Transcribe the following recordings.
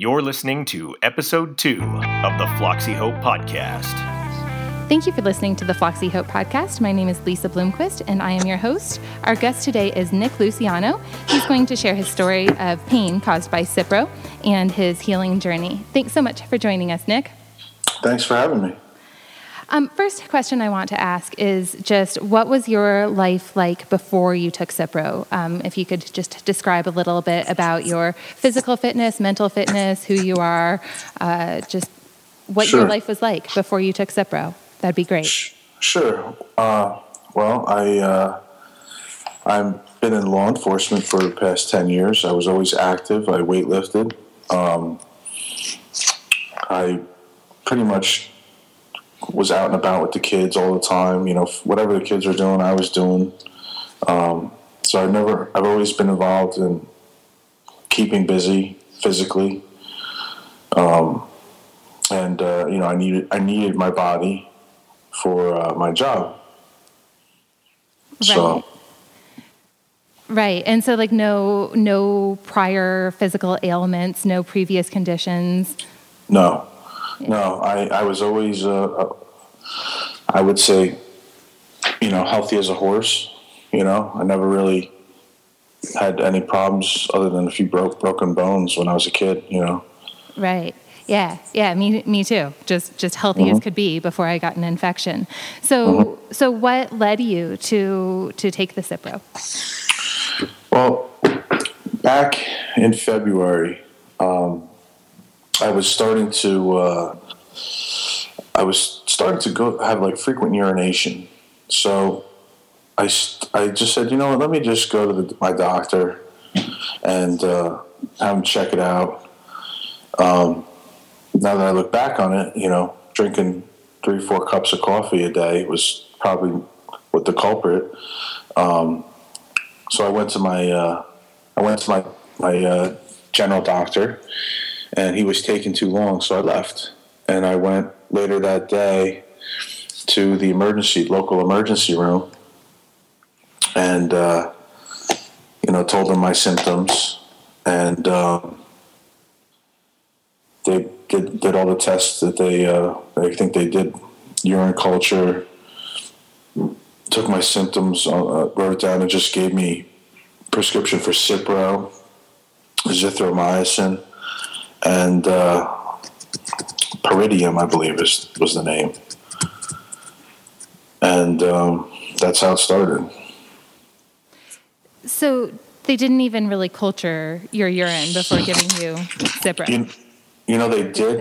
You're listening to episode two of the Floxie Hope Podcast. Thank you for listening to the Floxie Hope podcast. My name is Lisa Bloomquist, and I am your host. Our guest today is Nick Luciano. He's going to share his story of pain caused by Cipro and his healing journey. Thanks so much for joining us, Nick. Thanks for having me. Um, first question I want to ask is just what was your life like before you took Cipro? Um, if you could just describe a little bit about your physical fitness, mental fitness, who you are, uh, just what Sure. your life was like before you took Cipro. That'd be great. Sure. Uh, well, I uh, I've been in law enforcement for the past ten years. I was always active. I weightlifted. Um, I pretty much was out and about with the kids all the time. You know, whatever the kids were doing, I was doing. Um, so I've never. I've always been involved in keeping busy physically. Um, and uh, you know, I needed I needed my body for uh, my job. So Right. Right. And so like no no prior physical ailments, no previous conditions. no, no, I, I was always uh, uh, I would say, you know, healthy as a horse. You know, I never really had any problems other than a few broke broken bones when I was a kid. You know. Right. Yeah. Yeah, me me too. Just just healthy as could be before I got an infection. So so what led you to to take the Cipro? Well, back in February, um, I was starting to uh, I was starting to go have like frequent urination. So I I just said, you know what? Let me just go to the, my doctor and uh, have him check it out. Um, now that I look back on it, you know, drinking three four cups of coffee a day was probably what the culprit. Um, so I went to my uh, I went to my my uh, general doctor, and he was taking too long, so I left. And I went later that day to the emergency local emergency room, and uh, you know told them my symptoms, and um, they did did all the tests that they uh, I think they did urine culture took my symptoms, uh, wrote it down, and just gave me prescription for Cipro, zithromycin, and uh, Pyridium, I believe is was the name. And um, that's how it started. So they didn't even really culture your urine before giving you Cipro. You, you know, they they? did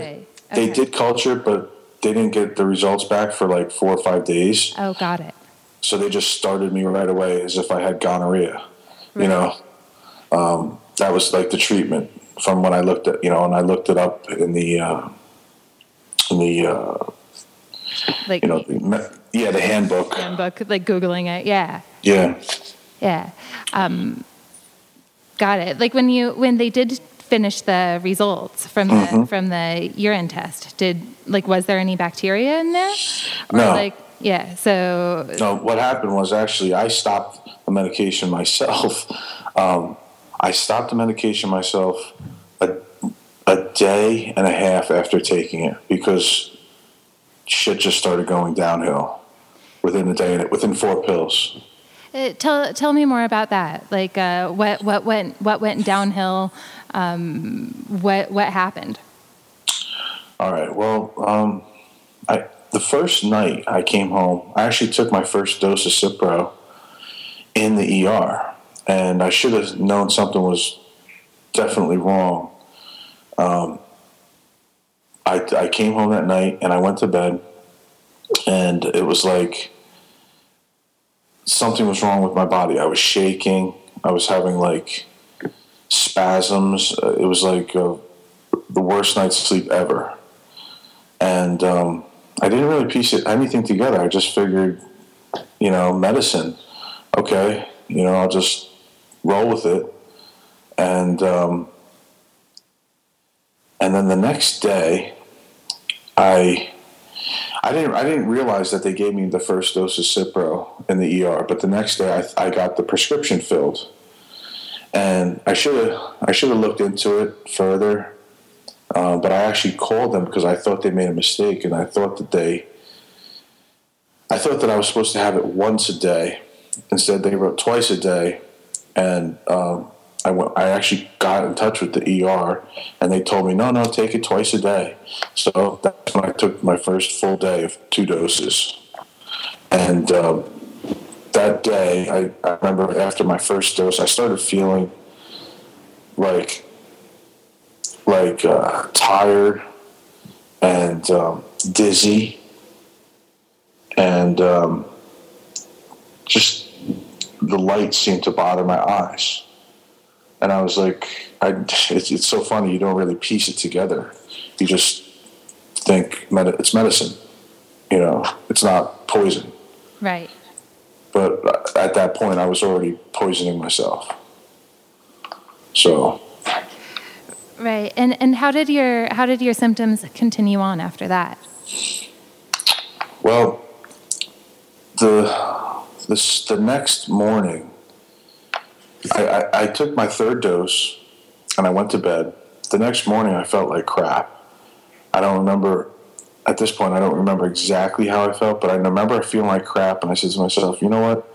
they Okay. did culture, but they didn't get the results back for like four or five days. Oh, got it. So they just started me right away as if I had gonorrhea. You know, um, that was like the treatment from when I looked at you know, and I looked it up in the uh, in the uh, Like you know, the, yeah, the handbook. handbook, like googling it. Yeah. Yeah, Yeah. Um, got it. Like when you when they did finish the results from the Mm-hmm. from the urine test, did like was there any bacteria in there? Or No. like yeah, so no. What happened was actually I stopped the medication myself. Um, I stopped the medication myself a, a day and a half after taking it because shit just started going downhill within a day and within four pills. uh, tell tell me more about that. Like uh, what what went what went downhill? Um, what what happened? All right. Well, um, I the first night I came home, I actually took my first dose of Cipro in the ER, and I should have known something was definitely wrong. Um, I I came home that night and I went to bed, and it was like something was wrong with my body. I was shaking. I was having like spasms. It was like uh, the worst night's sleep ever. And um, I didn't really piece it, anything together. I just figured, you know, medicine. Okay, you know, I'll just roll with it. And um, and then the next day, I I didn't I didn't realize that they gave me the first dose of Cipro in the ER. But the next day, I, I got the prescription filled, and I should have I should have looked into it further Uh, but I actually called them because I thought they made a mistake, and I thought that they, I thought that I was supposed to have it once a day. Instead, they wrote twice a day, and um, I went. I actually got in touch with the ER, and they told me, no, no, take it twice a day. So that's when I took my first full day of two doses, and um, that day, I, I remember after my first dose, I started feeling like like uh, tired and um, dizzy and um, just the light seemed to bother my eyes and i was like I, it's, it's so funny you don't really piece it together you just think med- it's medicine you know it's not poison Right. but at that point i was already poisoning myself so Right. And and how did your how did your symptoms continue on after that? Well, the this the next morning, I, I, I took my third dose, and I went to bed. The next morning, I felt like crap. I don't remember. At this point, I don't remember exactly how I felt, but I remember feeling like crap, and I said to myself, "You know what?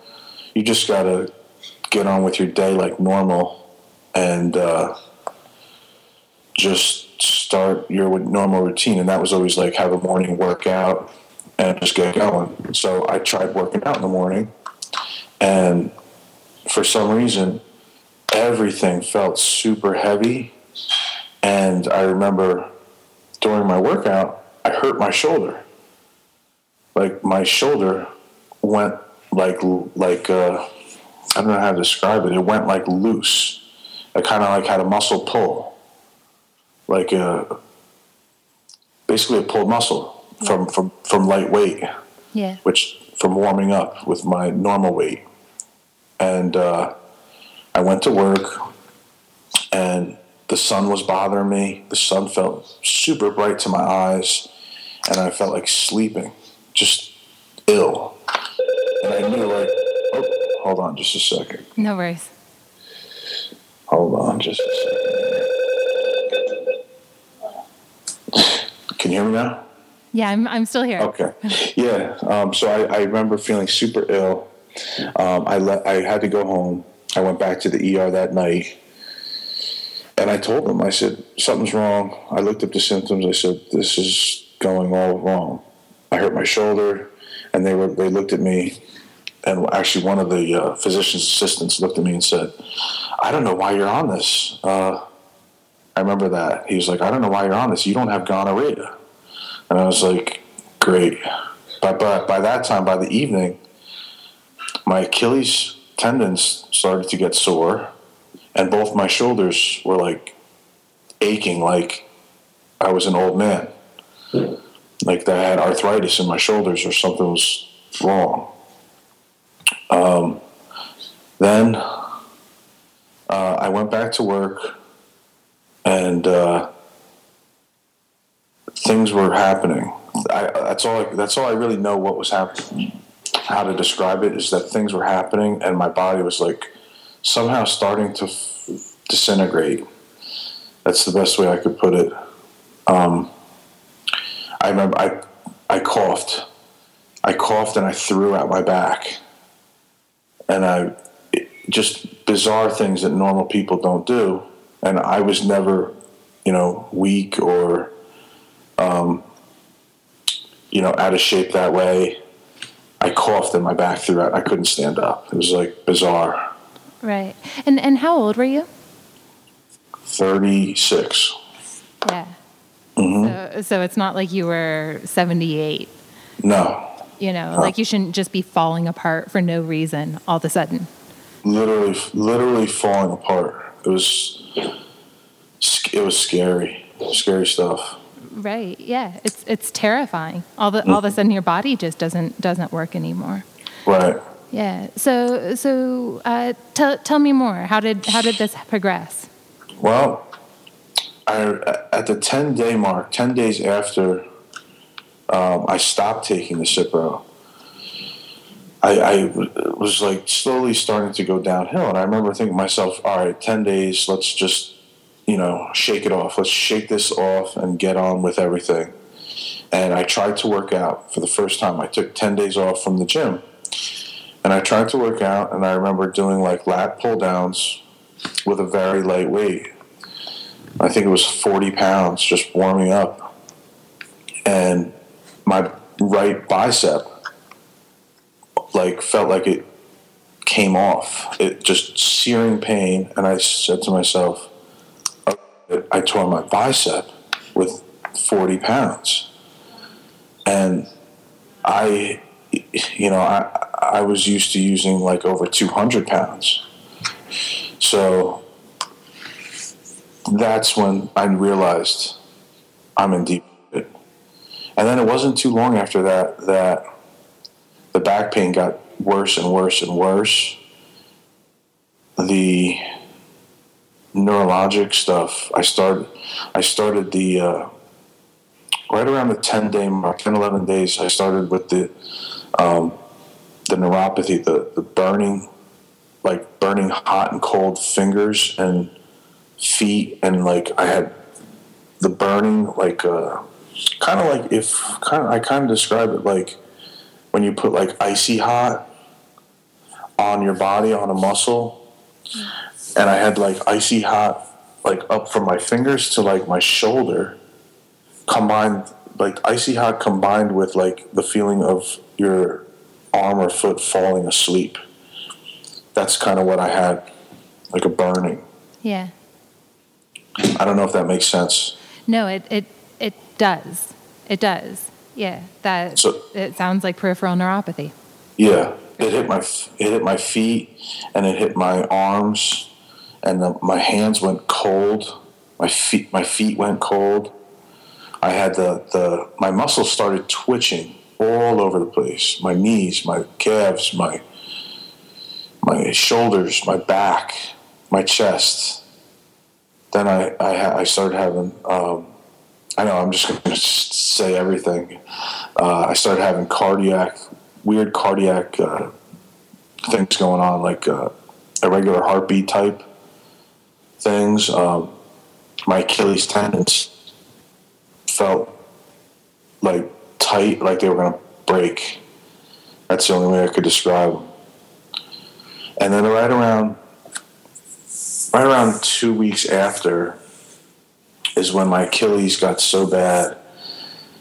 You just gotta get on with your day like normal, and uh, just start your normal routine." And that was always like have a morning workout and just get going. So I tried working out in the morning, and for some reason, everything felt super heavy. And I remember during my workout, I hurt my shoulder. Like my shoulder went like like uh, I don't know how to describe it. It went like loose. I kind of like had a muscle pull, like a basically a pulled muscle from from from light weight Yeah. which from warming up with my normal weight. And uh, I went to work, and the sun was bothering me. The sun felt super bright to my eyes, and I felt like sleeping, just ill. And I knew, like, oh, hold on just a second. No worries. Hold on just a second. Can you hear me now? Yeah, I'm I'm still here. Okay. Yeah. Um, so I, I remember feeling super ill. Um, I let I had to go home. I went back to the ER that night, and I told them. I said something's wrong. I looked up the symptoms. I said this is going all wrong. I hurt my shoulder, and they were they looked at me, and actually one of the uh, physician's assistants looked at me and said, "I don't know why you're on this." Uh, I remember that he was like, "I don't know why you're on this. You don't have gonorrhea." And I was like, great. But, but by that time, by the evening, my Achilles tendons started to get sore, and both my shoulders were like aching, like I was an old man. Like I had arthritis in my shoulders or something was wrong. Um, then uh, I went back to work, and uh, things were happening. I, that's all. I, that's all I really know. What was happening? How to describe it is that things were happening, and my body was like somehow starting to f- disintegrate. That's the best way I could put it. Um, I remember I I coughed. I coughed and I threw out my back, and I just bizarre things that normal people don't do. And I was never, you know, weak or um, you know, out of shape that way. I coughed and my back threw out. I couldn't stand up. It was like bizarre. Right. And and how old were you? 36. Yeah. Mm-hmm. So, so it's not like you were 78. No, You know, like you shouldn't just be falling apart for no reason all of a sudden. literally, literally falling apart. It was, it was scary, scary stuff. Right. Yeah. It's it's terrifying. All the all of a sudden your body just doesn't doesn't work anymore. Right. Yeah. So so uh, tell tell me more. How did how did this progress? Well, I, at the 10 day mark, 10 days after um, I stopped taking the Cipro, I was like slowly starting to go downhill. And I remember thinking to myself, all right, 10 days, let's just you know, shake it off. Let's shake this off and get on with everything. And I tried to work out for the first time. I took 10 days off from the gym. And I tried to work out, and I remember doing like lat pull downs with a very light weight. I think it was 40 pounds just warming up. And my right bicep like felt like it came off. It just searing pain, and I said to myself, I tore my bicep with 40 pounds. And I, you know, I, I was used to using like over 200 pounds. So that's when I realized I'm in deep. And then it wasn't too long after that that the back pain got worse and worse and worse. The neurologic stuff, I started, I started the, uh, right around the 10 day mark, 10, 11 days, I started with the, um, the neuropathy, the, the burning, like burning hot and cold fingers and feet. And like I had the burning, like, uh, kind of like if, kind of, I kind of describe it like when you put like icy hot on your body, on a muscle. And I had like icy hot, like up from my fingers to like my shoulder combined like icy hot combined with like the feeling of your arm or foot falling asleep. That's kind of what I had, like a burning. Yeah. I don't know if that makes sense. No, it it it does. It does. Yeah. That So- it sounds like peripheral neuropathy. Yeah, it hit my it hit my feet and it hit my arms, and the, my hands went cold. My feet my feet went cold. I had the the my muscles started twitching all over the place. My knees, my calves, my my shoulders, my back, my chest. Then I I, I started having. Um, I know I'm just going to say everything. Uh, I started having cardiac, weird cardiac uh, things going on, like uh, irregular heartbeat type things. Um, my Achilles tendons felt like tight, like they were going to break. That's the only way I could describe them. And then right around, right around two weeks after, is when my Achilles got so bad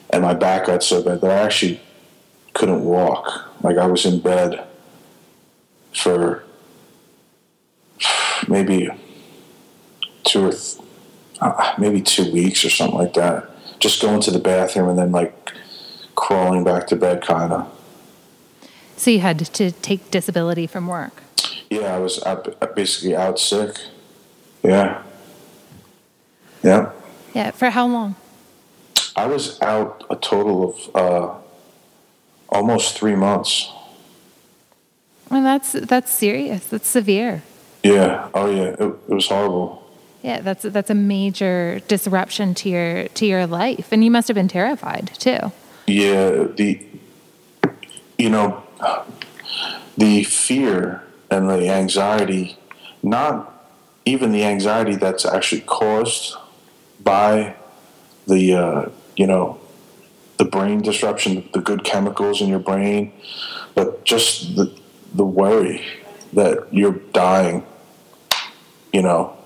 and my back got so bad that I actually couldn't walk. Like I was in bed for maybe two or th- uh, maybe two weeks or something like that. Just going to the bathroom and then like crawling back to bed, kind of. So you had to take disability from work. Yeah, I was out, basically out sick. Yeah. Yeah. Yeah. For how long? I was out a total of uh, almost three months. Well, that's that's serious. That's severe. Yeah. Oh, yeah. It, it was horrible. Yeah, that's that's a major disruption to your to your life, and you must have been terrified too. Yeah. The, you know, the fear and the anxiety, not even the anxiety that's actually caused by the, uh, you know, the brain disruption, the good chemicals in your brain, but just the, the worry that you're dying, you know,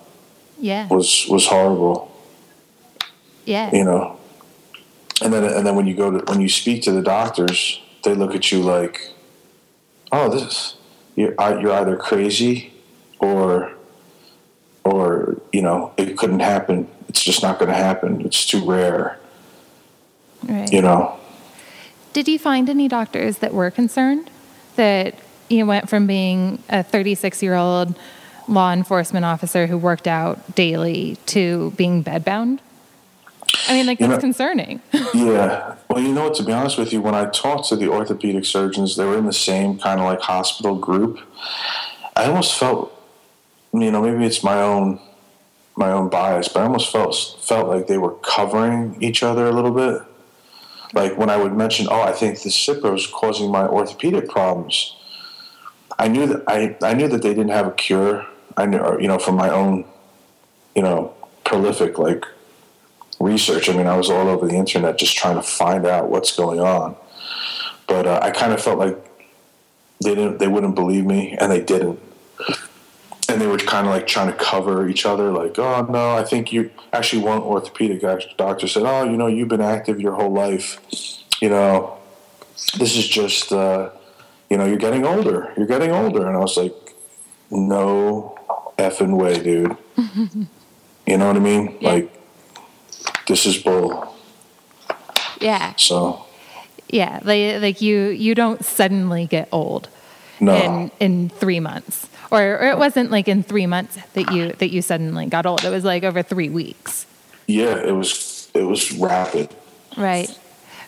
Yeah, was, was horrible. yeah, you know? And then and then when you go to when you speak to the doctors they look at you like oh this you're, you're either crazy or or you know it couldn't happen. It's just not going to happen. It's too rare. Right. you know? Did you find any doctors that were concerned that you went from being a 36 year old law enforcement officer who worked out daily to being bedbound? I mean, like You that's know- concerning. yeah well you know what to be honest with you when i talked to the orthopedic surgeons they were in the same kind of like hospital group i almost felt you know maybe it's my own my own bias but i almost felt felt like they were covering each other a little bit like when i would mention oh i think the cipro is causing my orthopedic problems i knew that i i knew that they didn't have a cure i knew you know from my own you know prolific like research. I mean, I was all over the internet just trying to find out what's going on. But uh, I kind of felt like they didn't, they wouldn't believe me, and they didn't. And they were kind of like trying to cover each other, like, "Oh no, I think you." Actually, one orthopedic doctor said, "Oh, you know, you've been active your whole life. You know, this is just, uh, you know, you're getting older. You're getting older." And I was like, "No effing way, dude." you know what I mean? Yeah. Like, this is bull. Yeah. So. Yeah, like like you you don't suddenly get old. No. In in three months, or, or it wasn't like in three months that you that you suddenly got old. It was like over three weeks. Yeah, it was it was rapid. Right,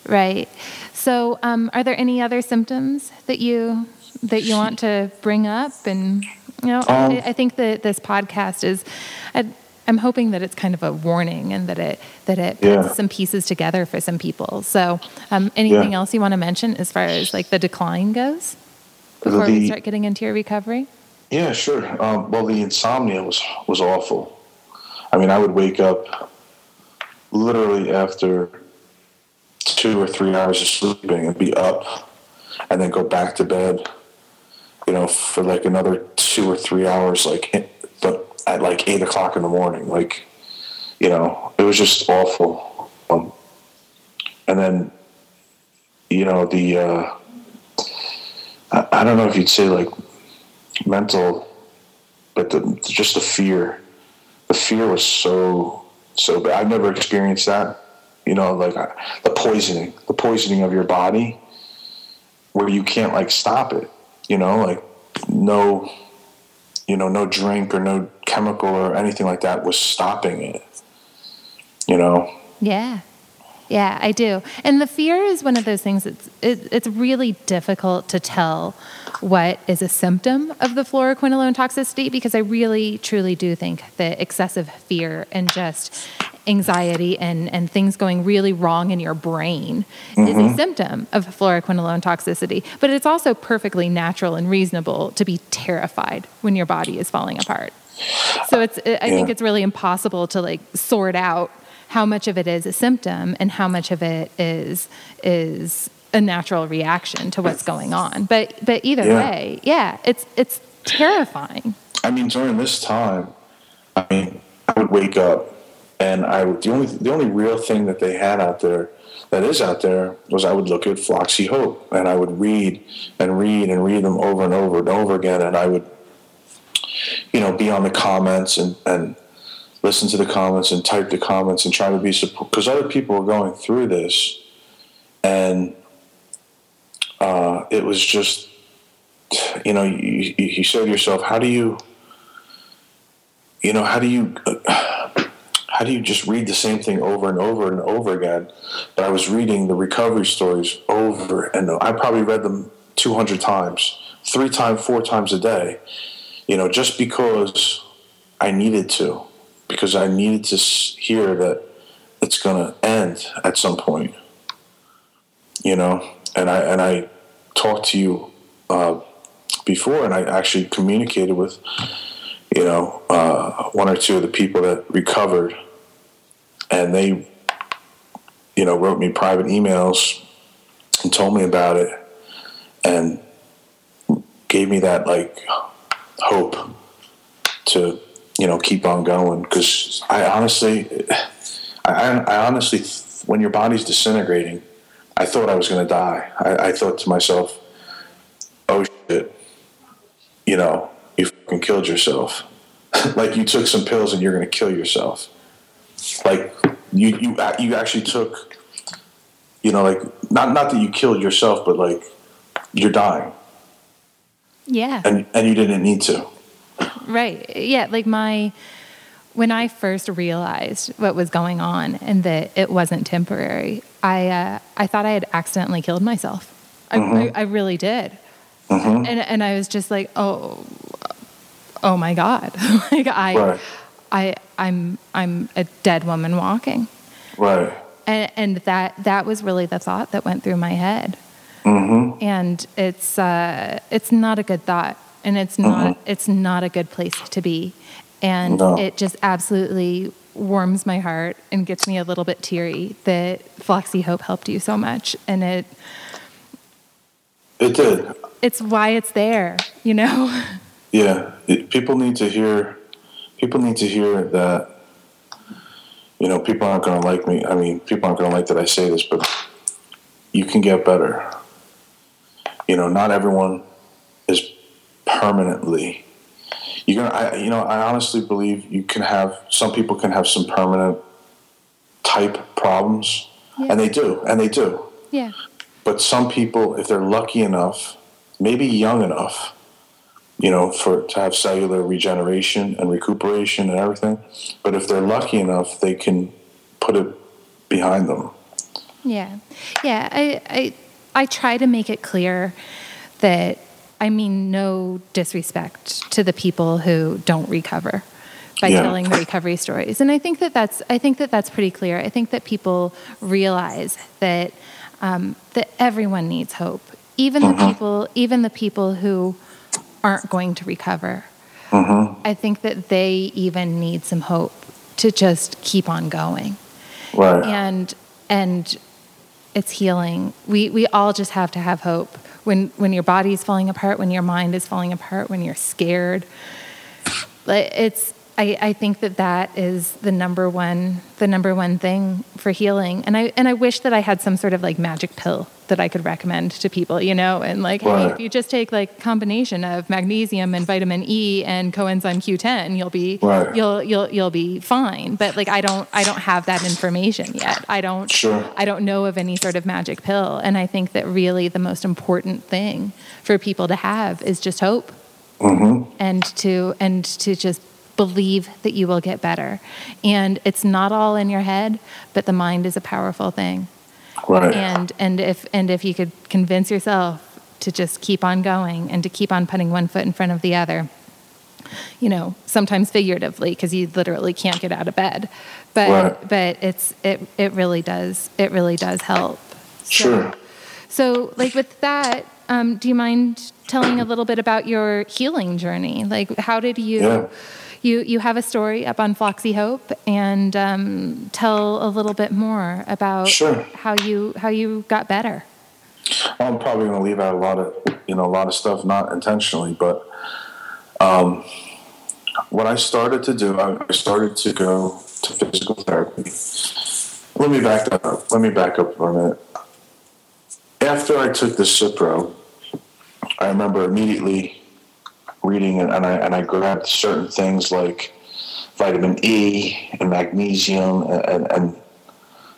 right. So, um, are there any other symptoms that you that you want to bring up? And you know, um, I, I, think that this podcast is. I, I'm hoping that it's kind of a warning and that it that it yeah. puts some pieces together for some people. So, um, anything yeah. else you want to mention as far as like the decline goes before the, we start getting into your recovery? Yeah, sure. Um, well, the insomnia was was awful. I mean, I would wake up literally after two or three hours of sleeping and be up, and then go back to bed. You know, for like another two or three hours, like but at like eight o'clock in the morning. Like, you know, it was just awful. Um, and then, you know, the, uh, I, I, don't know if you'd say like mental, but the, just the fear, the fear was so, so bad. I've never experienced that, you know, like the poisoning, the poisoning of your body where you can't like stop it, you know, like no, you know, no drink or no chemical or anything like that was stopping it. You know? Yeah. Yeah, I do. And the fear is one of those things that's it, it's really difficult to tell what is a symptom of the fluoroquinolone toxicity because I really truly do think that excessive fear and just anxiety and, and things going really wrong in your brain mm-hmm. is a mm-hmm. symptom of fluoroquinolone toxicity. But it's also perfectly natural and reasonable to be terrified when your body is falling apart. So it's I yeah. think it's really impossible to like sort out how much of it is a symptom and how much of it is is a natural reaction to what's going on. But but either yeah. way, yeah, it's it's terrifying. I mean, during this time, I mean, I would wake up and I the only the only real thing that they had out there that is out there was I would look at Floxie Hope and I would read and read and read them over and over and over again and I would you know be on the comments and and listen to the comments and type the comments and try to be support because other people were going through this and uh, it was just you know you, you say to yourself how do you you know how do you uh, how do you just read the same thing over and over and over again? But I was reading the recovery stories over and I probably read them 200 times, three times, four times a day, you know, just because I needed to, because I needed to hear that it's going to end at some point, you know, and I, and I talked to you uh, before and I actually communicated with, you know, uh, one or two of the people that recovered and they, you know, wrote me private emails and told me about it, and gave me that like hope to you know keep on going because I honestly, I, I honestly, when your body's disintegrating, I thought I was going to die. I, I thought to myself, "Oh shit," you know, you fucking killed yourself. like you took some pills and you're going to kill yourself like you you you actually took you know like not not that you killed yourself but like you're dying. Yeah. And and you didn't need to. Right. Yeah like my when i first realized what was going on and that it wasn't temporary i uh, i thought i had accidentally killed myself. I, mm-hmm. I, I, really did. Mm-hmm. and and i was just like oh oh my god. Like i right. I I'm I'm a dead woman walking. Right. And and that that was really the thought that went through my head. Mm-hmm. And it's uh, it's not a good thought, and it's not mm-hmm. it's not a good place to be, and no. it just absolutely warms my heart and gets me a little bit teary that Floxie Hope helped you so much, and it It did. it's why it's there, you know. Yeah, it, people need to hear. People need to hear that. You know, people aren't going to like me. I mean, people aren't going to like that I say this, but you can get better. You know, not everyone is permanently. You're gonna. I, you know, I honestly believe you can have. Some people can have some permanent type problems, Yeah. and they do, and they do. Yeah, But some people, if they're lucky enough, maybe young enough, you know, for to have cellular regeneration and recuperation and everything. But if they're lucky enough, they can put it behind them. yeah, yeah. I I I try to make it clear that I mean no disrespect to the people who don't recover by Yeah. telling the recovery stories, and I think that that's I think that that's pretty clear. I think that people realize that um, that everyone needs hope, even the people even the people who aren't going to recover. Mm-hmm. I think that they even need some hope to just keep on going Right. and and it's healing. We we all just have to have hope. When when your body's falling apart, when your mind is falling apart, when you're scared, it's I, I think that that is the number one the number one thing for healing. And I and I wish that I had some sort of like magic pill that I could recommend to people, you know, and like, hey, if you just take like combination of magnesium and vitamin E and coenzyme Q10, you'll be Right. you'll you'll you'll be fine. But like I don't I don't have that information yet. I don't Sure. I don't know of any sort of magic pill. And I think that really the most important thing for people to have is just hope. Mm-hmm. And to and to just believe that you will get better. And it's not all in your head, but the mind is a powerful thing. right. And and if and if you could convince yourself to just keep on going and to keep on putting one foot in front of the other, you know, sometimes figuratively because you literally can't get out of bed, but Right. but it's it it really does it really does help. So- Sure. So, like with that, um, do you mind telling a little bit about your healing journey? Like, how did you? Yeah. You, you have a story up on Floxie Hope, and um, tell a little bit more about Sure. how you how you got better. I'm probably going to leave out a lot of you know a lot of stuff not intentionally, but um, what I started to do, I started to go to physical therapy. Let me back that up. Let me back up for a minute. After I took the Cipro, I remember immediately reading and I and I grabbed certain things like vitamin E and magnesium and, and, and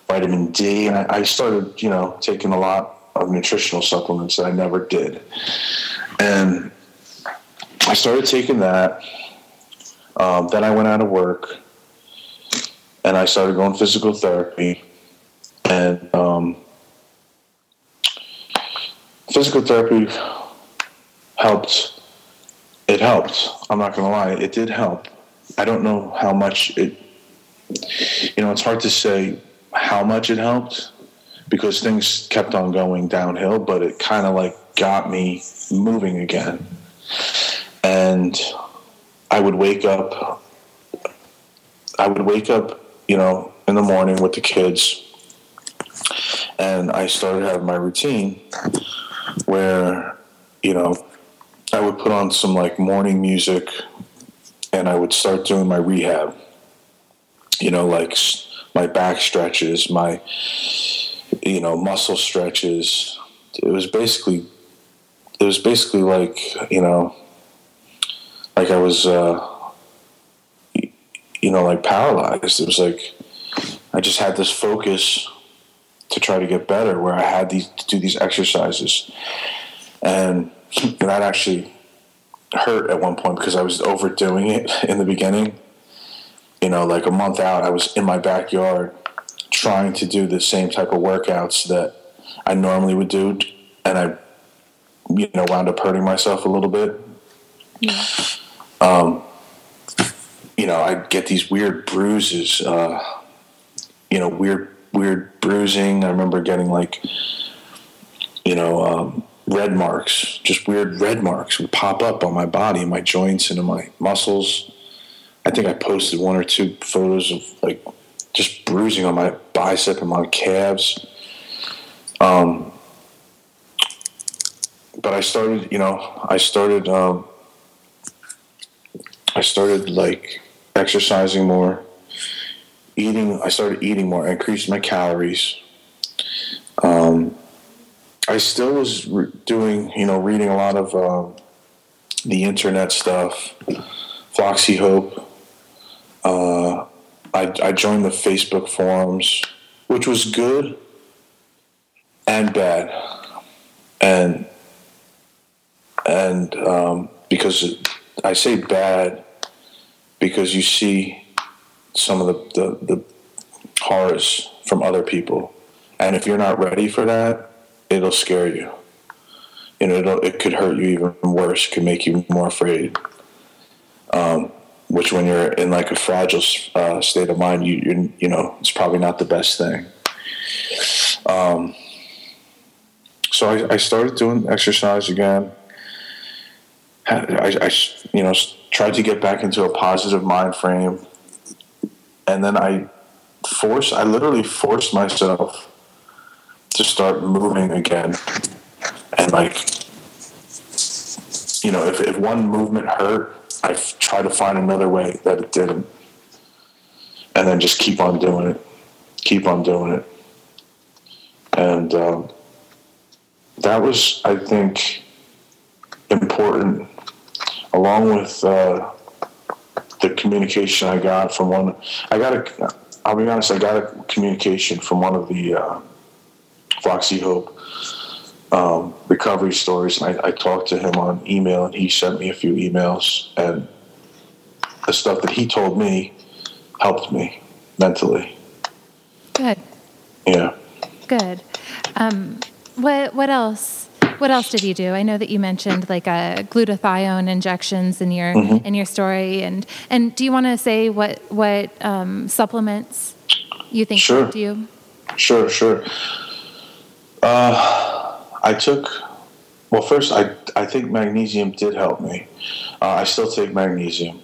vitamin D, and I, I started, you know, taking a lot of nutritional supplements that I never did, and I started taking that. Um, then I went out of work, and I started going physical therapy, and um, physical therapy helped. It helped. I'm not going to lie. It did help. I don't know how much it. You know, it's hard to say how much it helped because things kept on going downhill, but it kind of like got me moving again. And I would wake up. I would wake up, you know, in the morning with the kids, and I started having my routine where, you know, I would put on some like morning music, and I would start doing my rehab. You know, like my back stretches, my you know muscle stretches. It was basically, it was basically like you know, like I was, uh, you know, like paralyzed. It was like I just had this focus to try to get better, where I had these to do these exercises, and that actually hurt at one point because I was overdoing it in the beginning. You know, like a month out, I was in my backyard trying to do the same type of workouts that I normally would do, and I, you know, wound up hurting myself a little bit. Um, you know, I'd get these weird bruises. Uh, you know, weird, weird bruising. I remember getting like, you know, um, red marks, just weird red marks would pop up on my body, my joints, and my muscles. I think I posted one or two photos of like just bruising on my bicep and my calves. Um, but I started, you know, I started, um, I started like exercising more, eating. I started eating more. I increased my calories. Um, I still was re- doing, you know, reading a lot of um, the internet stuff, Floxie Hope. Uh, I, I joined the Facebook forums, which was good and bad, and and um, because I say bad because you see some of the, the, the horrors from other people, and if you're not ready for that, it'll scare you. You know, it'll, it could hurt you even worse. Could make you more afraid. Um, which, when you're in like a fragile uh, state of mind, you you you know it's probably not the best thing. Um, so I, I started doing exercise again. I, I, you know, tried to get back into a positive mind frame, and then I forced. I literally forced myself to start moving again, and like, you know, if if one movement hurt, I try to find another way that it didn't, and then just keep on doing it, keep on doing it, and um, that was, I think, important. Along with uh, the communication I got from one, I got a, I'll be honest, I got a communication from one of the uh, Floxie Hope um, recovery stories, and I, I, talked to him on email, and he sent me a few emails, and the stuff that he told me helped me mentally. Good. Yeah. Good. Um, what What else? What else did you do? I know that you mentioned like a glutathione injections in your mm-hmm. in your story, and and do you want to say what what um, supplements you think sure. helped you? Sure, sure. Uh, I took. Well, first, I I think magnesium did help me. Uh, I still take magnesium.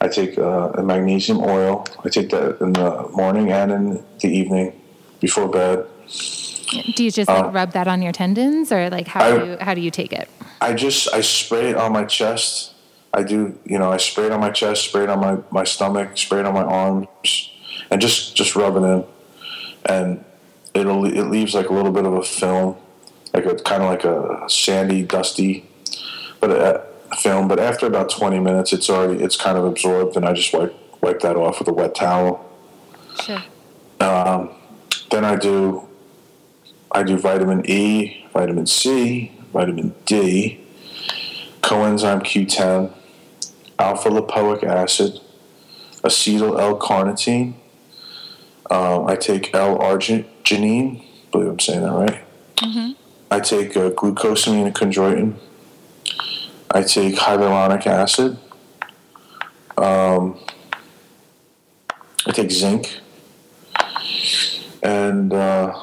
I take uh, a magnesium oil. I take that in the morning and in the evening before bed. Do you just like uh, rub that on your tendons, or like how I, do you, how do you take it? I just I spray it on my chest. I do, you know, I spray it on my chest, spray it on my, my stomach, spray it on my arms, and just just rub it in, and it'll it leaves like a little bit of a film, like a kind of like a sandy, dusty, but a, a film. But after about twenty minutes, it's already it's kind of absorbed, and I just wipe wipe that off with a wet towel. Sure. Um, then I do I do vitamin E, vitamin C, vitamin D, coenzyme Q10, alpha lipoic acid, acetyl L-carnitine. Um, I take L-arginine. I believe I'm saying that right. Mm-hmm. I take uh, glucosamine and chondroitin. I take hyaluronic acid. Um, I take zinc. And uh,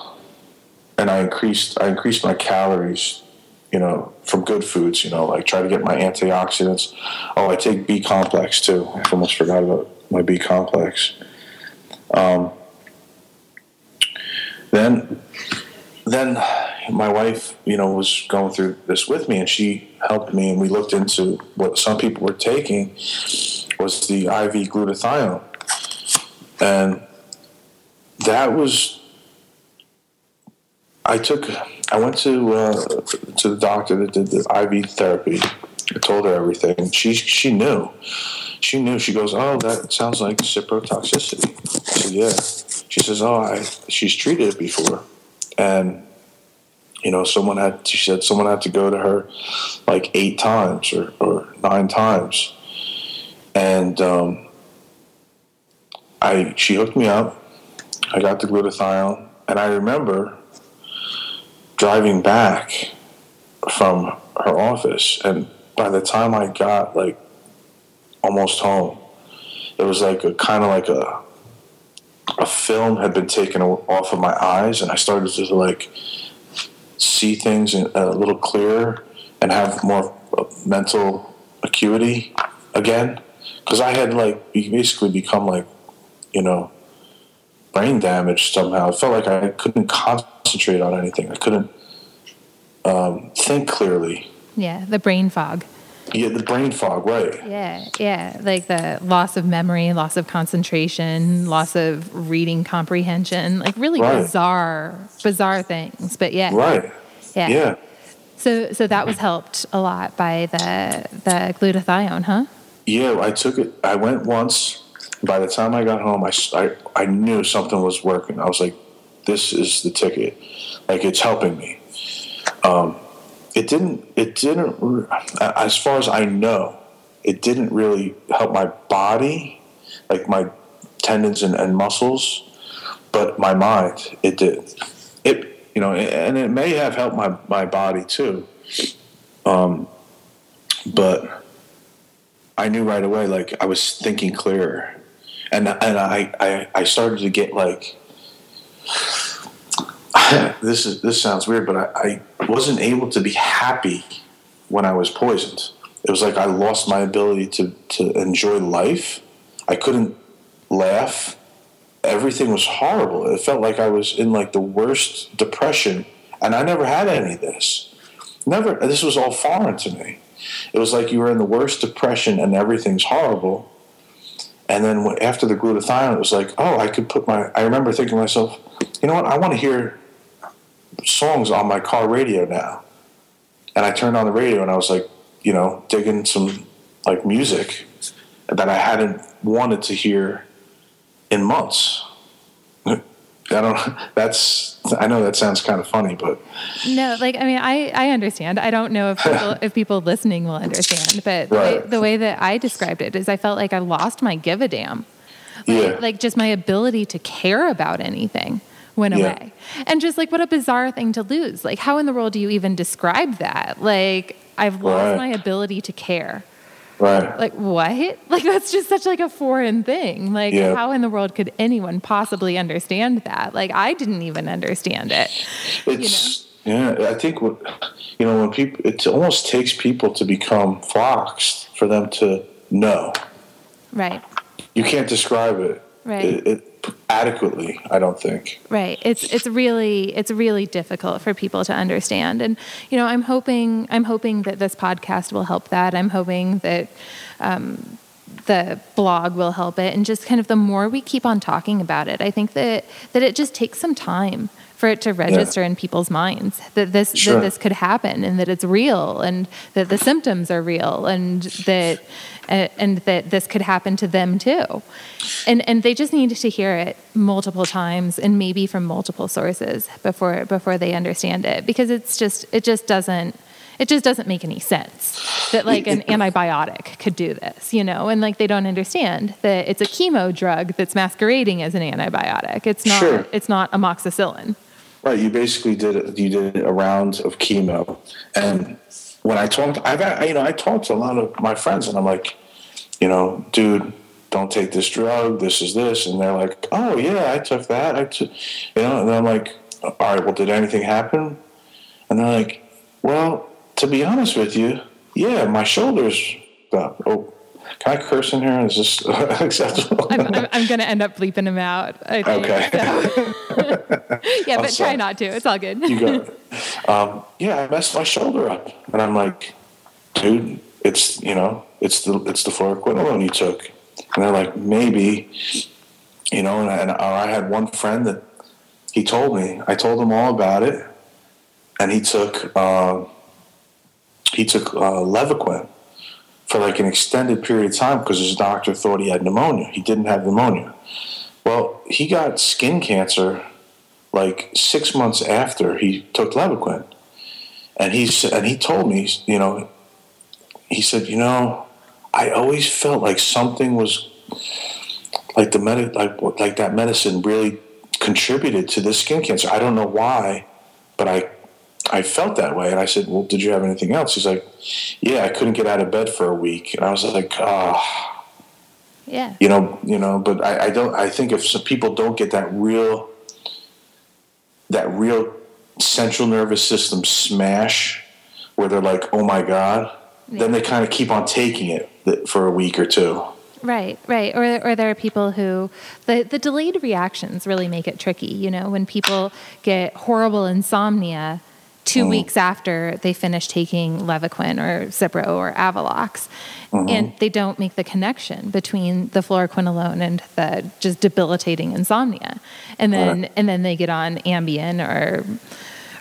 and I increased I increased my calories, you know, from good foods. You know, like try to get my antioxidants. Oh, I take B complex too. I almost forgot about my B complex. Um, then, then my wife, you know, was going through this with me, and she helped me, and we looked into what some people were taking was the IV glutathione, and that was I took, I went to uh, to the doctor that did the IV therapy. I told her everything. She she knew. She knew. She goes, "Oh, that sounds like ciprotoxicity." I said, "Yeah." She says, "Oh, I, she's treated it before," and you know, someone had. She said someone had to go to her like eight times or, or nine times, and um, I she hooked me up. I got the glutathione, and I remember driving back from her office, and by the time I got like almost home, it was like a kind of like a a film had been taken off of my eyes, and I started to like see things a little clearer and have more mental acuity again. because I had like basically become like, you know, brain damaged somehow. It felt like I couldn't concentrate on anything. I couldn't um, think clearly. Yeah, the brain fog. Yeah, the brain fog, right? Yeah, yeah, like the loss of memory, loss of concentration, loss of reading comprehension, like really Right. bizarre, bizarre things. But yeah, Right. yeah, Yeah. So, so that was helped a lot by the the glutathione, huh? Yeah, I took it. I went once. By the time I got home, I, I, I knew something was working. I was like, this is the ticket. Like, it's helping me. Um, it didn't, it didn't, as far as I know, it didn't really help my body, like my tendons and, and muscles, but my mind, it did. It, you know, and it may have helped my, my body too. Um, but I knew right away, like I was thinking clearer, and and I I, I started to get like this is this sounds weird, but I, I wasn't able to be happy when I was poisoned. It was like I lost my ability to to enjoy life. I couldn't laugh. Everything was horrible. It felt like I was in like the worst depression, and I never had any of this. Never. This was all foreign to me. It was like you were in the worst depression and everything's horrible. And then after the glutathione, it was like, oh, I could put my. I remember thinking to myself, you know what? I want to hear songs on my car radio now. And I turned on the radio and I was like, you know, digging some like music that I hadn't wanted to hear in months. I don't. That's. I know that sounds kind of funny, but No, like I mean, I I understand. I don't know if people if people listening will understand, but the, way, the way that I described it is, I felt like I lost my give a damn. Like, yeah, like just my ability to care about anything went Yeah. away. And just like what a bizarre thing to lose. Like how in the world do you even describe that? Like I've lost Right. my ability to care. right. Like what? Like that's just such like a foreign thing. Like Yeah. how in the world could anyone possibly understand that? Like I didn't even understand it. It's yeah. I think what you know when people it almost takes people to become floxed for them to know. Right. You can't describe it, Right. it, it adequately. I don't think. Right. It's it's really it's really difficult for people to understand. And you know, I'm hoping I'm hoping that this podcast will help that. I'm hoping that um, the blog will help it. And just kind of the more we keep on talking about it, I think that that it just takes some time for it to register in people's minds that this Sure. that this could happen and that it's real and that the symptoms are real and that and that this could happen to them too. And and they just need to hear it multiple times and maybe from multiple sources before before they understand it because it's just it just doesn't it just doesn't make any sense that like an antibiotic could do this you know and like they don't understand that it's a chemo drug that's masquerading as an antibiotic. It's not Sure. it's not amoxicillin Right. You basically did. You did a round of chemo, and when I talked, I've you know I talked to a lot of my friends, and I'm like, you know, dude, don't take this drug. This is this, and they're like, oh yeah, I took that. I took, you know, and I'm like, all right, well, did anything happen? And they're like, well, to be honest with you, yeah, my shoulders. Up. Oh, can I curse in here? Is this acceptable? I'm, I'm, I'm going to end up bleeping him out. I think. Okay. So. yeah, but try not to. It's all good. you got it. Um, yeah, I messed my shoulder up, and I'm like, dude, it's you know, it's the it's the fluoroquinolone you took, and they're like, maybe, you know, and, I- and I had one friend that he told me, I told him all about it, and he took uh, he took uh, Levaquin for like an extended period of time because his doctor thought he had pneumonia. He didn't have pneumonia. Well, he got skin cancer like six months after he took Levaquin, and he and he told me, you know, he said, you know, I always felt like something was like the med- like like that medicine really contributed to this skin cancer. I don't know why, but I I felt that way. And I said, well, did you have anything else? He's like, yeah, I couldn't get out of bed for a week, and I was like, ah Yeah. you know, you know. But I, I don't. I think if some people don't get that real, that real central nervous system smash, where they're like, "Oh my god," then they kind of keep on taking it for a week or two. Right, right. Or, or there are people who, the, the delayed reactions really make it tricky. You know, when people get horrible insomnia 2 mm-hmm. weeks after they finish taking Levaquin or Cipro or Avelox, mm-hmm. and they don't make the connection between the fluoroquinolone and the just debilitating insomnia. And then, Right. and then they get on Ambien or,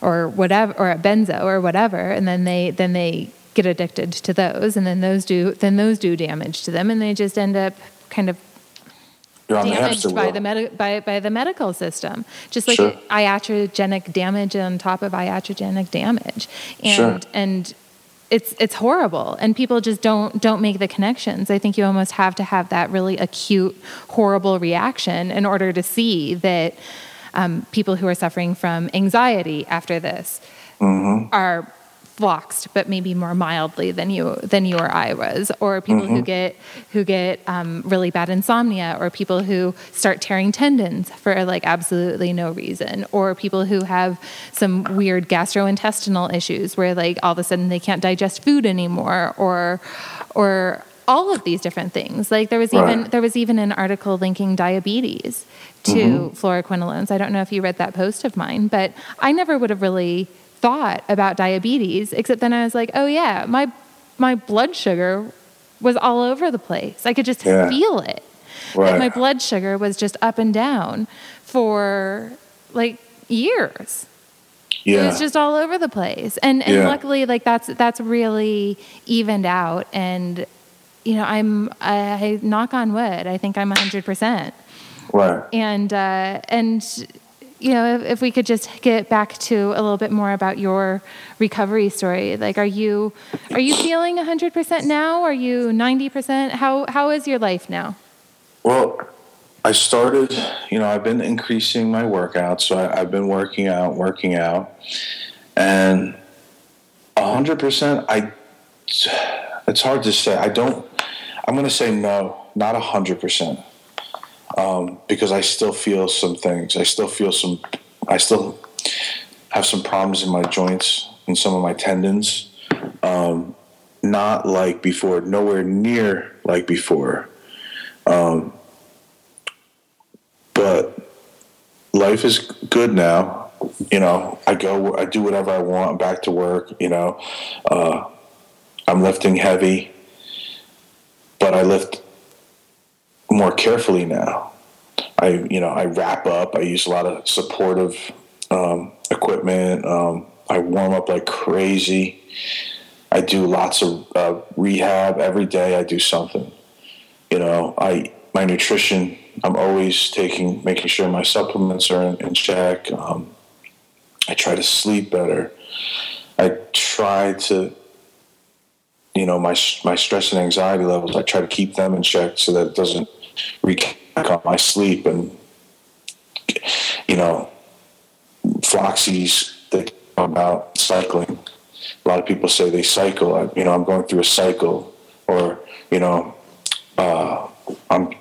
or whatever, or a benzo or whatever, and then they, then they get addicted to those, and then those do, then those do damage to them, and they just end up kind of You're on the hamster damaged by the medi- by, by the medical system, just like Sure. iatrogenic damage on top of iatrogenic damage, and Sure. and it's it's horrible, and people just don't don't make the connections. I think you almost have to have that really acute, horrible reaction in order to see that um, people who are suffering from anxiety after this Mm-hmm. are floxed, but maybe more mildly than you than you or I was, or people who get who get um, really bad insomnia, or people who start tearing tendons for like absolutely no reason, or people who have some weird gastrointestinal issues where like all of a sudden they can't digest food anymore, or or all of these different things. Like there was even Right. there was even an article linking diabetes to fluoroquinolones. I don't know if you read that post of mine, but I never would have really thought about diabetes except then I was like, "Oh yeah, my my blood sugar was all over the place. I could just Yeah. feel it." Like Right. my blood sugar was just up and down for like years. It was just all over the place. And and Yeah. luckily like that's that's really evened out and you know, I'm I, I knock on wood. I think I'm 100%. right. And uh and you know, if, if we could just get back to a little bit more about your recovery story. Like are you are you feeling 100% now? Are you 90%? How how is your life now? Well, I started, you know, I've been increasing my workouts. So I, I've been working out, working out. And 100%, I, it's hard to say. I don't, I'm going to say no, not 100%. Um, because I still feel some things. I still feel some, I still have some problems in my joints and some of my tendons. Um, not like before, nowhere near like before. but life is good now. You know, I go, I do whatever I want. I'm back to work. You know, uh, I'm lifting heavy, but I lift more carefully now. I, you know, I wrap up. I use a lot of supportive um, equipment. Um, I warm up like crazy. I do lots of uh, rehab every day. I do something you know i my nutrition i'm always taking making sure my supplements are in, in check um, i try to sleep better i try to you know my my stress and anxiety levels i try to keep them in check so that it doesn't wreak on my sleep and you know floxies talk about cycling a lot of people say they cycle I, you know i'm going through a cycle or you know uh, I'm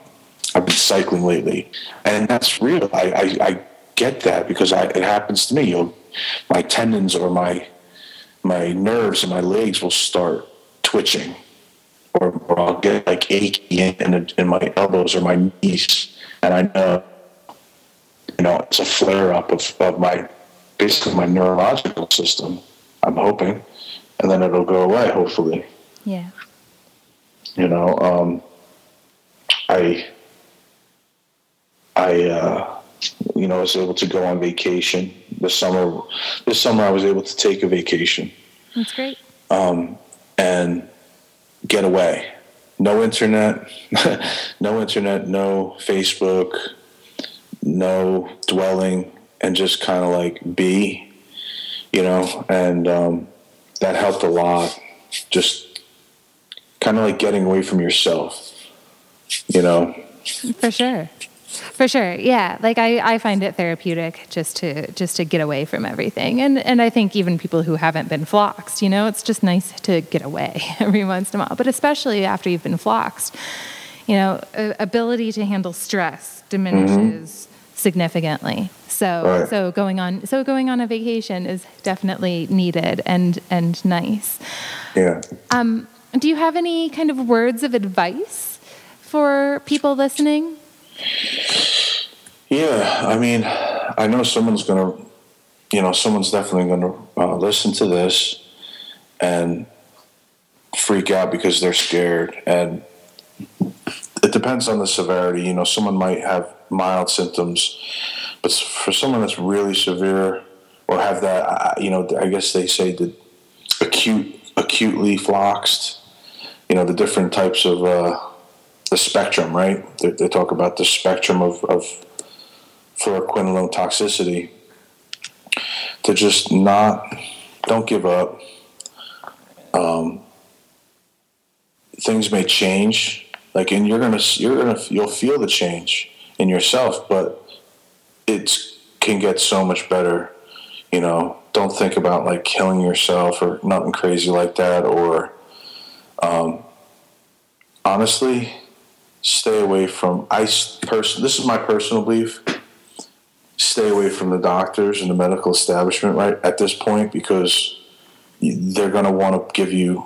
I've been cycling lately, and that's real. I, I, I get that because I, it happens to me. You'll, my tendons or my my nerves in my legs will start twitching, I'll get like achy in, in my elbows or my knees, and I know you know it's a flare up of, of my basically my neurological system. I'm hoping, and then it'll go away. Hopefully Yeah. you know um, i i uh, you know was able to go on vacation this summer this summer i was able to take a vacation That's great. Um, and get away no internet no internet no facebook no dwelling and just kind of like be you know? And um, that helped a lot. Just kind of like getting away from yourself you know? For sure. For sure. Yeah. Like I, I find it therapeutic just to just to get away from everything. And and I think even people who haven't been floxed, you know, it's just nice to get away every once in a while. But especially after you've been floxed, you know, ability to handle stress diminishes significantly. So Right. so going on so going on a vacation is definitely needed and and nice. yeah Um, do you have any kind of words of advice for people listening? Yeah, I mean, I know someone's to, you know, someone's definitely to uh, listen to this and freak out because they're scared. And it depends on the severity. You know, someone might have mild symptoms, but for someone that's really severe or have that, uh, you know, I guess they say the acute, acutely floxed, you know, the different types of, uh, the spectrum, right? They, they talk about the spectrum of, of fluoroquinolone toxicity. To just not, don't give up. Um, things may change, like, and you're gonna, you're gonna, you'll feel the change in yourself, but it can get so much better. You know, don't think about like killing yourself or nothing crazy like that. Or, um, honestly, stay away from. I person. This is my personal belief stay away from the doctors and the medical establishment right at this point because they're going to want to give you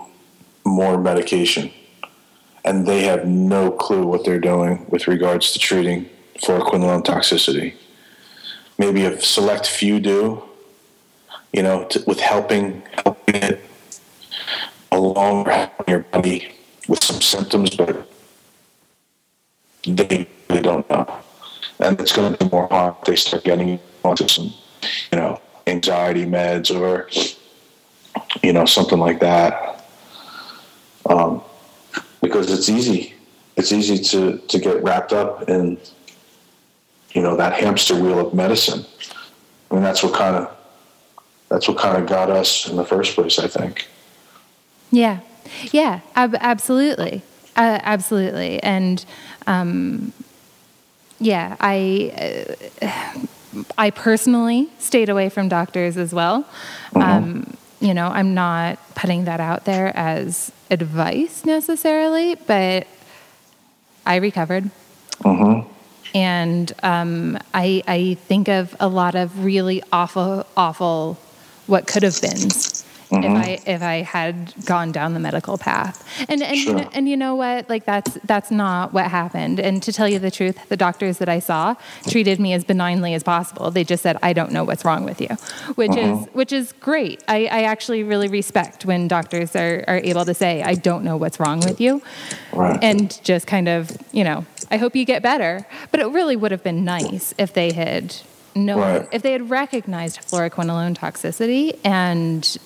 more medication and they have no clue what they're doing with regards to treating fluoroquinolone toxicity maybe a select few do you know to, with helping helping it along your body with some symptoms but they, they don't know and it's going to do more harm if they start getting onto some, you know, anxiety meds or, you know, something like that. Um, because it's easy. It's easy to, to get wrapped up in, you know, that hamster wheel of medicine. I mean, that's what kind of, that's what kind of got us in the first place, I think. Yeah. Yeah, ab- absolutely. Uh, absolutely. And, um, yeah, I uh, I personally stayed away from doctors as well. Mm-hmm. Um, you know, I'm not putting that out there as advice necessarily, but I recovered. Mm-hmm. And um, I, I think of a lot of really awful, awful what could have been mm-hmm. if I if I had gone down the medical path. And and sure. you know, and you know what? Like that's that's not what happened. And to tell you the truth, the doctors that I saw treated me as benignly as possible. They just said, "I don't know what's wrong with you," which mm-hmm. is which is great. I, I actually really respect when doctors are are able to say, "I don't know what's wrong with you," right. and just kind of you know, I hope you get better. But it really would have been nice if they had known, right. if they had recognized fluoroquinolone toxicity and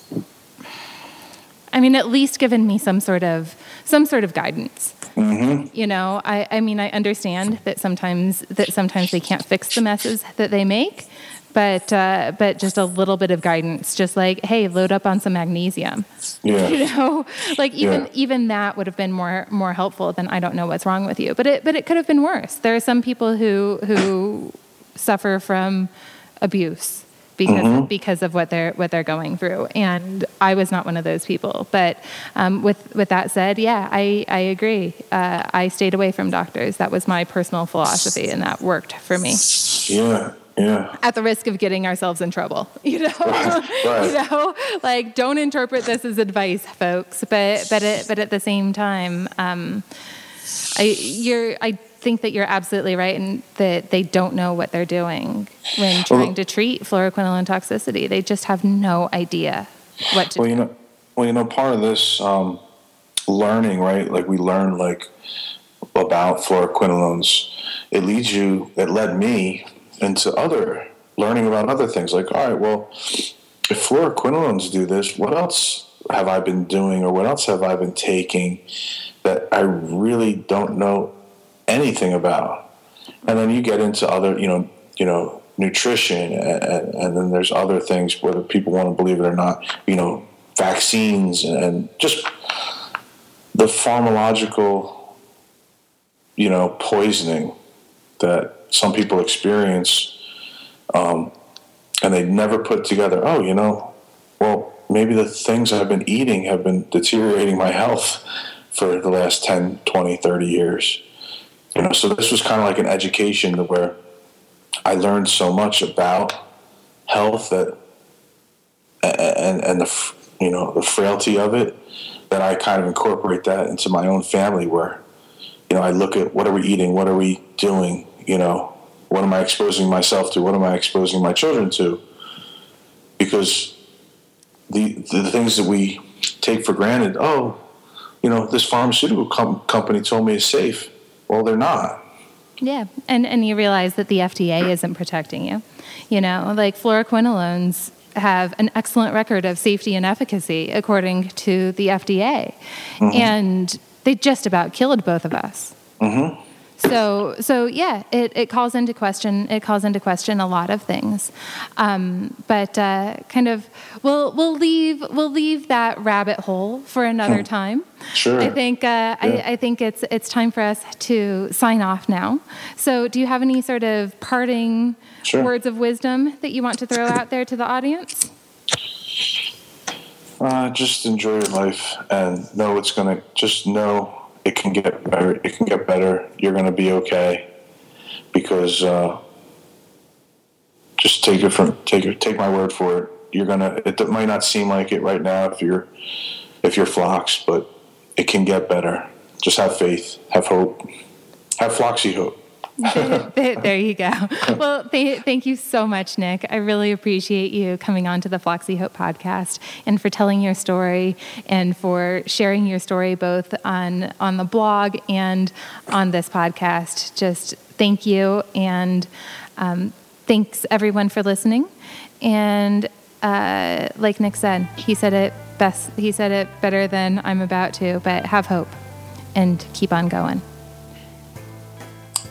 I mean, at least given me some sort of some sort of guidance. Mm-hmm. You know, I, I mean, I understand that sometimes that sometimes they can't fix the messes that they make, but uh, but just a little bit of guidance, just like, hey, load up on some magnesium. Yeah. You know, like even yeah. even that would have been more more helpful than I don't know what's wrong with you. But it but it could have been worse. There are some people who who suffer from abuse because mm-hmm. because of what they're what they're going through. And I was not one of those people. But um, with with that said, yeah, I I agree. Uh, I stayed away from doctors. That was my personal philosophy, and that worked for me. Yeah. Yeah. At the risk of getting ourselves in trouble, you know, right, you know, like don't interpret this as advice, folks. But but it, but at the same time, um, I you're I think that you're absolutely right and that they don't know what they're doing when trying well, to treat fluoroquinolone toxicity. They just have no idea what to well, do. You know, well, you know, part of this um, learning, right? Like we learn like about fluoroquinolones. It leads you, it led me into other learning about other things. Like, all right, well, if fluoroquinolones do this, what else have I been doing or what else have I been taking that I really don't know anything about. And then you get into other, you know, you know, nutrition, and, and then there's other things whether people want to believe it or not. You know, vaccines and just the pharmacological, you know, poisoning that some people experience, um, and they never put together. Oh, you know, well, maybe the things I've been eating have been deteriorating my health for the last 10, 20, 30 years. You know, so this was kind of like an education where I learned so much about health that and and the you know the frailty of it that I kind of incorporate that into my own family where you know, I look at what are we eating, what are we doing, you know, what am I exposing myself to, what am I exposing my children to, because the the things that we take for granted, oh, you know, this pharmaceutical com- company told me it's safe. Well, they're not. Yeah, and and you realize that the FDA isn't protecting you. You know, like fluoroquinolones have an excellent record of safety and efficacy according to the FDA, mm-hmm. and they just about killed both of us. Mm-hmm. So, so yeah, it, it calls into question. It calls into question a lot of things, um, but uh, kind of we'll we'll leave we'll leave that rabbit hole for another hmm. time. Sure. I think uh, yeah. I, I, think it's it's time for us to sign off now. So, do you have any sort of parting sure. words of wisdom that you want to throw out there to the audience? Uh, just enjoy your life and know it's gonna. Just know it can get better. It can get better. You're going to be okay because uh, just take it from take it, take my word for it. You're gonna. It might not seem like it right now if you're if you're Phlox, but it can get better. Just have faith, have hope, have Floxie hope there you go. Well, th- thank you so much, Nick. I really appreciate you coming on to the Floxie Hope podcast and for telling your story and for sharing your story both on on the blog and on this podcast. Just thank you and um, thanks everyone for listening. And uh, like Nick said, he said it best. He said it better than I'm about to. But have hope and keep on going.